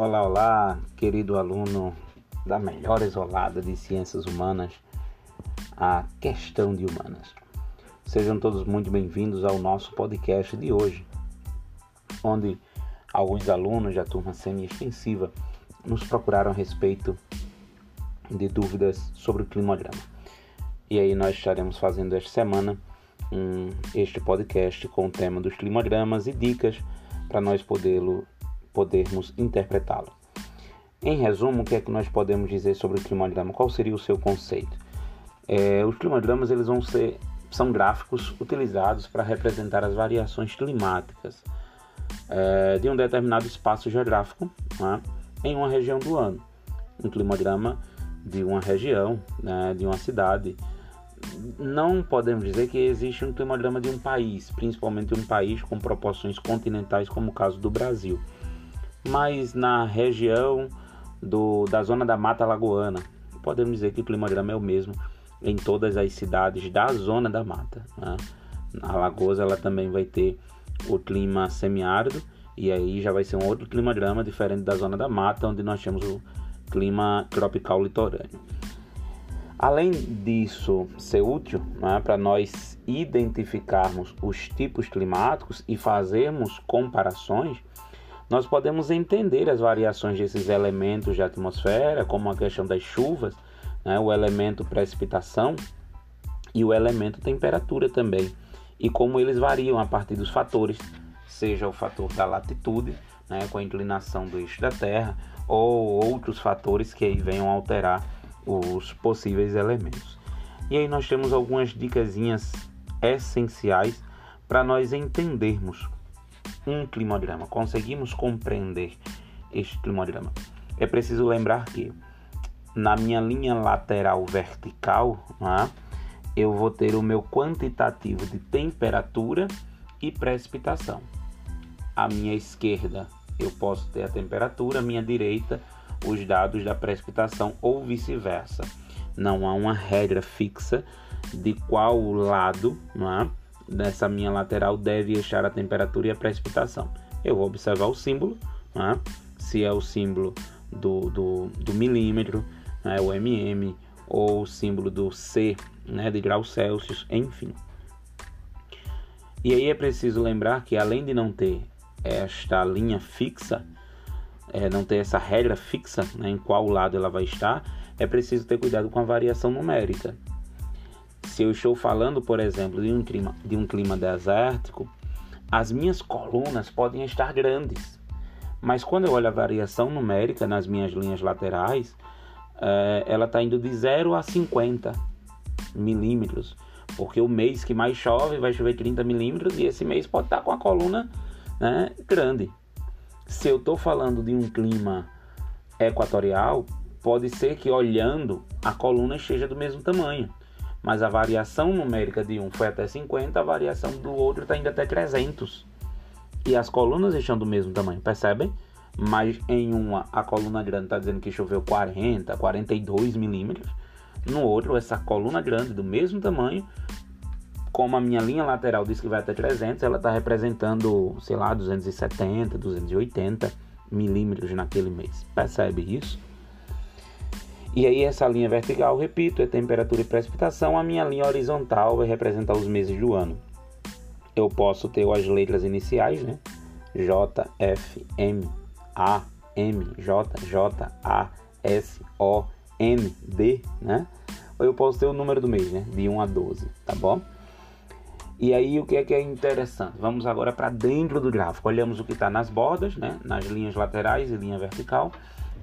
Olá, olá, querido aluno da melhor isolada de Ciências Humanas, a questão de humanas. Sejam todos muito bem-vindos ao nosso podcast de hoje, onde alguns alunos da turma semi-extensiva nos procuraram a respeito de dúvidas sobre o climograma. E aí nós estaremos fazendo esta semana um, este podcast com o tema dos climogramas e dicas para nós podê-lo podermos interpretá-lo. Em resumo, o que é que nós podemos dizer sobre o climograma? Qual seria o seu conceito? É, os climogramas eles vão ser são gráficos utilizados para representar as variações climáticas é, de um determinado espaço geográfico né, em uma região do ano. Um climograma de uma região, né, de uma cidade. Não podemos dizer que existe um climograma de um país, principalmente um país com proporções continentais, como o caso do Brasil mas na região do, da zona da Mata Lagoana. Podemos dizer que o climograma é o mesmo em todas as cidades da zona da mata. Né? A Lagoas ela também vai ter o clima semiárido e aí já vai ser um outro climograma diferente da zona da mata, onde nós temos o clima tropical litorâneo. Além disso ser útil né, para nós identificarmos os tipos climáticos e fazermos comparações, nós podemos entender as variações desses elementos de atmosfera, como a questão das chuvas, né, o elemento precipitação e o elemento temperatura também, e como eles variam a partir dos fatores, seja o fator da latitude, né, com a inclinação do eixo da Terra, ou outros fatores que venham alterar os possíveis elementos. E aí nós temos algumas dicasinhas essenciais para nós entendermos um climograma, conseguimos compreender este climograma. É preciso lembrar que na minha linha lateral vertical, é, eu vou ter o meu quantitativo de temperatura e precipitação. À minha esquerda, eu posso ter a temperatura, à minha direita, os dados da precipitação ou vice-versa. Não há uma regra fixa de qual lado é, dessa minha lateral deve estar a temperatura e a precipitação. Eu vou observar o símbolo, né? se é o símbolo do, do, do milímetro, né? o mm, ou o símbolo do C, né? de graus Celsius, enfim. E aí é preciso lembrar que além de não ter esta linha fixa, é, não ter essa regra fixa né, em qual lado ela vai estar, é preciso ter cuidado com a variação numérica. Se eu estou falando, por exemplo, de um clima, de um clima desértico, as minhas colunas podem estar grandes. Mas quando eu olho a variação numérica nas minhas linhas laterais, é, ela está indo de 0 a 50 milímetros. Porque o mês que mais chove vai chover 30 milímetros e esse mês pode estar tá com a coluna né, grande. Se eu estou falando de um clima equatorial, pode ser que olhando a coluna esteja do mesmo tamanho mas a variação numérica de um foi até 50, a variação do outro está indo até 300. E as colunas estão do mesmo tamanho, percebem? Mas em uma, a coluna grande está dizendo que choveu 40, 42 milímetros. No outro, essa coluna grande, do mesmo tamanho, como a minha linha lateral diz que vai até 300, ela está representando, sei lá, 270, 280 milímetros naquele mês. Percebe isso? E aí essa linha vertical, repito, é temperatura e precipitação. A minha linha horizontal vai representar os meses do ano. Eu posso ter as letras iniciais, né? J, F, M, A, M, J, J, A, S, O, N, D, né? Ou eu posso ter o número do mês, né? De 1 a 12, tá bom? E aí o que é que é interessante? Vamos agora para dentro do gráfico. Olhamos o que está nas bordas, né? Nas linhas laterais e linha vertical.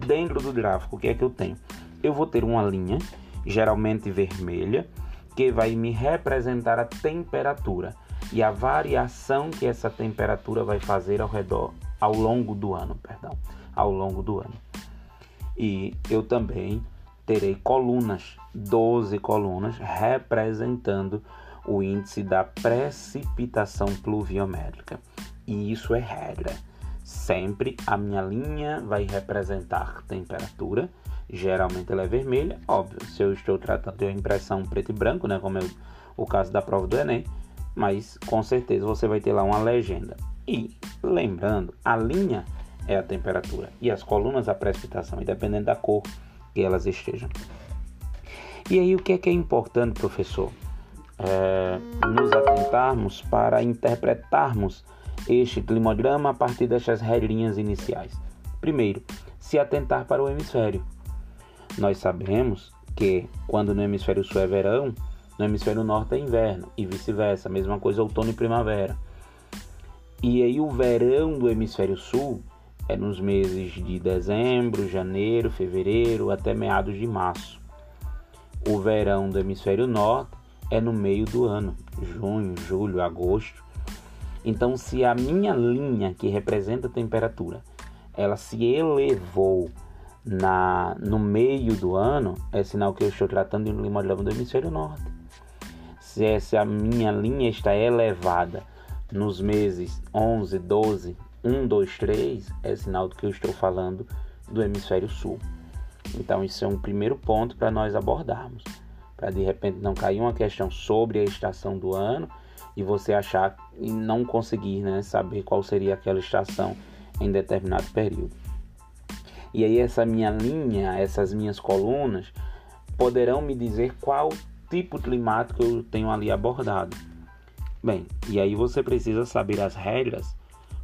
Dentro do gráfico, o que é que eu tenho? Eu vou ter uma linha, geralmente vermelha, que vai me representar a temperatura e a variação que essa temperatura vai fazer ao redor, ao longo do ano, perdão, ao longo do ano. E eu também terei colunas, 12 colunas representando o índice da precipitação pluviométrica. E isso é regra. Sempre a minha linha vai representar temperatura geralmente ela é vermelha, óbvio, se eu estou tratando de uma impressão preto e branco, né, como é o caso da prova do Enem, mas com certeza você vai ter lá uma legenda. E lembrando, a linha é a temperatura e as colunas a precipitação, e dependendo da cor que elas estejam. E aí o que é que é importante, professor? É, nos atentarmos para interpretarmos este climograma a partir destas regrinhas iniciais. Primeiro, se atentar para o hemisfério. Nós sabemos que quando no hemisfério sul é verão, no hemisfério norte é inverno e vice-versa, mesma coisa outono e primavera. E aí o verão do hemisfério sul é nos meses de dezembro, janeiro, fevereiro até meados de março. O verão do hemisfério norte é no meio do ano, junho, julho, agosto. Então, se a minha linha que representa a temperatura, ela se elevou na no meio do ano, é sinal que eu estou tratando de um limolhão do hemisfério norte. Se essa minha linha está elevada nos meses 11, 12, 1, 2, 3, é sinal de que eu estou falando do hemisfério sul. Então, isso é um primeiro ponto para nós abordarmos. Para de repente não cair uma questão sobre a estação do ano e você achar e não conseguir né, saber qual seria aquela estação em determinado período. E aí, essa minha linha, essas minhas colunas, poderão me dizer qual tipo climático eu tenho ali abordado. Bem, e aí você precisa saber as regras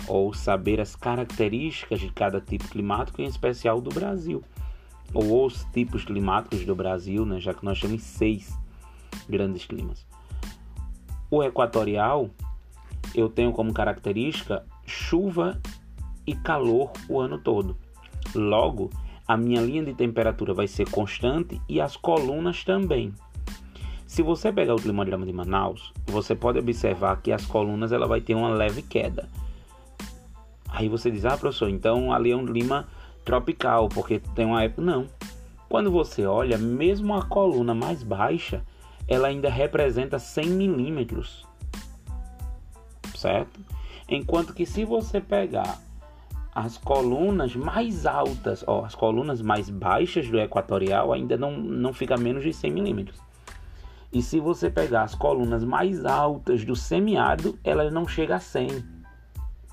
ou saber as características de cada tipo climático, em especial do Brasil, ou os tipos climáticos do Brasil, né, já que nós temos seis grandes climas. O equatorial, eu tenho como característica chuva e calor o ano todo. Logo, a minha linha de temperatura vai ser constante e as colunas também. Se você pegar o climograma de Manaus, você pode observar que as colunas ela vai ter uma leve queda. Aí você diz, ah, professor, então ali é um clima tropical, porque tem uma época. Não. Quando você olha, mesmo a coluna mais baixa, ela ainda representa 100 milímetros. Certo? Enquanto que se você pegar as colunas mais altas, ó, as colunas mais baixas do equatorial ainda não, não fica menos de 100 milímetros. E se você pegar as colunas mais altas do semiárido, elas não chegam a 100.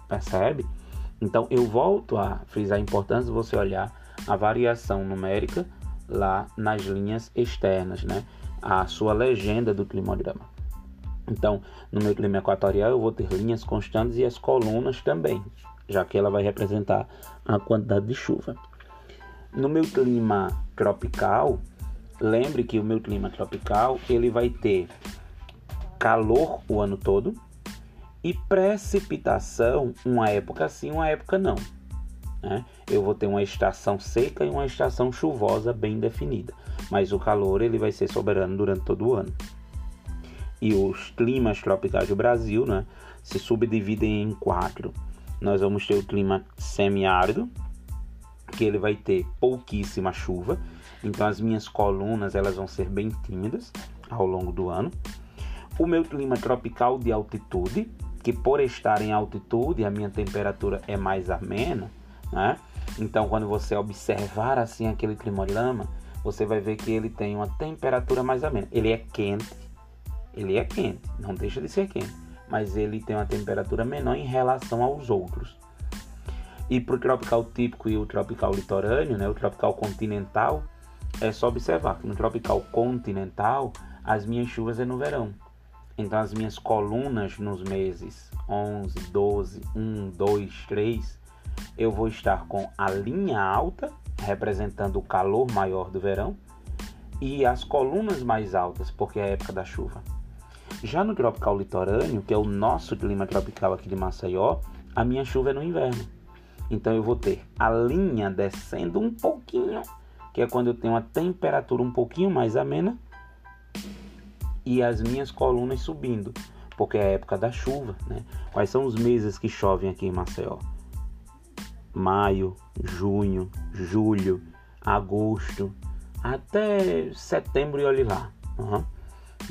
Percebe? Então eu volto a frisar a importância de você olhar a variação numérica lá nas linhas externas, né? A sua legenda do climograma. Então, no meu clima equatorial eu vou ter linhas constantes e as colunas também, já que ela vai representar a quantidade de chuva. No meu clima tropical, Lembre que o meu clima tropical ele vai ter calor o ano todo e precipitação uma época sim, uma época não. Né? Eu vou ter uma estação seca e uma estação chuvosa bem definida, mas o calor ele vai ser soberano durante todo o ano. E os climas tropicais do Brasil né, se subdividem em quatro. Nós vamos ter o clima semiárido, que ele vai ter pouquíssima chuva, então as minhas colunas elas vão ser bem tímidas ao longo do ano. O meu clima tropical de altitude, que por estar em altitude a minha temperatura é mais amena, né? Então quando você observar assim aquele climorama, você vai ver que ele tem uma temperatura mais amena. Ele é quente, ele é quente, não deixa de ser quente, mas ele tem uma temperatura menor em relação aos outros. E para o tropical típico e o tropical litorâneo, né, o tropical continental, é só observar que no tropical continental as minhas chuvas é no verão. Então as minhas colunas nos meses 11, 12, 1, 2, 3, eu vou estar com a linha alta, representando o calor maior do verão, e as colunas mais altas, porque é a época da chuva. Já no tropical litorâneo, que é o nosso clima tropical aqui de Maceió, a minha chuva é no inverno. Então eu vou ter a linha descendo um pouquinho que é quando eu tenho uma temperatura um pouquinho mais amena e as minhas colunas subindo, porque é a época da chuva, né? Quais são os meses que chovem aqui em Maceió? Maio, junho, julho, agosto, até setembro e olhe lá. Uhum.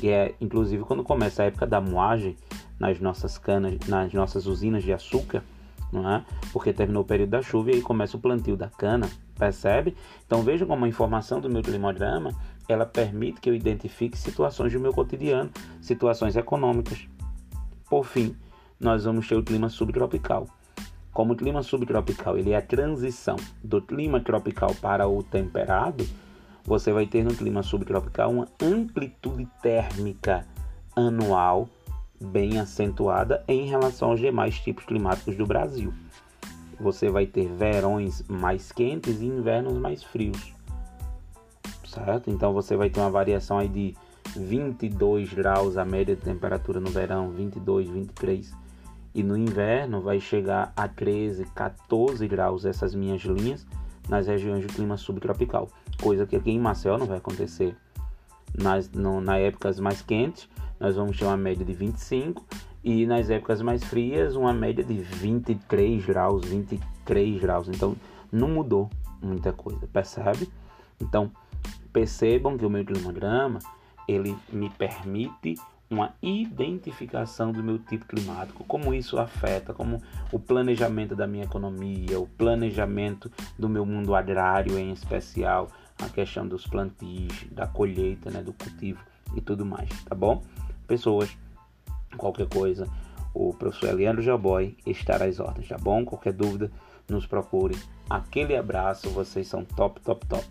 E é inclusive quando começa a época da moagem nas nossas canas, nas nossas usinas de açúcar, não é? Porque terminou o período da chuva e aí começa o plantio da cana, percebe? Então veja como a informação do meu climograma, ela permite que eu identifique situações do meu cotidiano, situações econômicas. Por fim, nós vamos ter o clima subtropical. Como o clima subtropical ele é a transição do clima tropical para o temperado, você vai ter no clima subtropical uma amplitude térmica anual bem acentuada em relação aos demais tipos climáticos do Brasil. Você vai ter verões mais quentes e invernos mais frios. Certo? Então você vai ter uma variação aí de 22 graus a média de temperatura no verão, 22, 23 e no inverno vai chegar a 13, 14 graus essas minhas linhas nas regiões de clima subtropical, coisa que aqui em Maceió não vai acontecer. Nas, no, nas épocas mais quentes, nós vamos ter uma média de 25 e nas épocas mais frias, uma média de 23 graus, 23 graus. Então, não mudou muita coisa, percebe? Então, percebam que o meu climograma ele me permite uma identificação do meu tipo climático, como isso afeta, como o planejamento da minha economia, o planejamento do meu mundo agrário em especial, a questão dos plantios, da colheita, né, do cultivo e tudo mais, tá bom? Pessoas, qualquer coisa, o professor Eliandro Jaboy estará às ordens, tá bom? Qualquer dúvida, nos procure. Aquele abraço, vocês são top, top, top.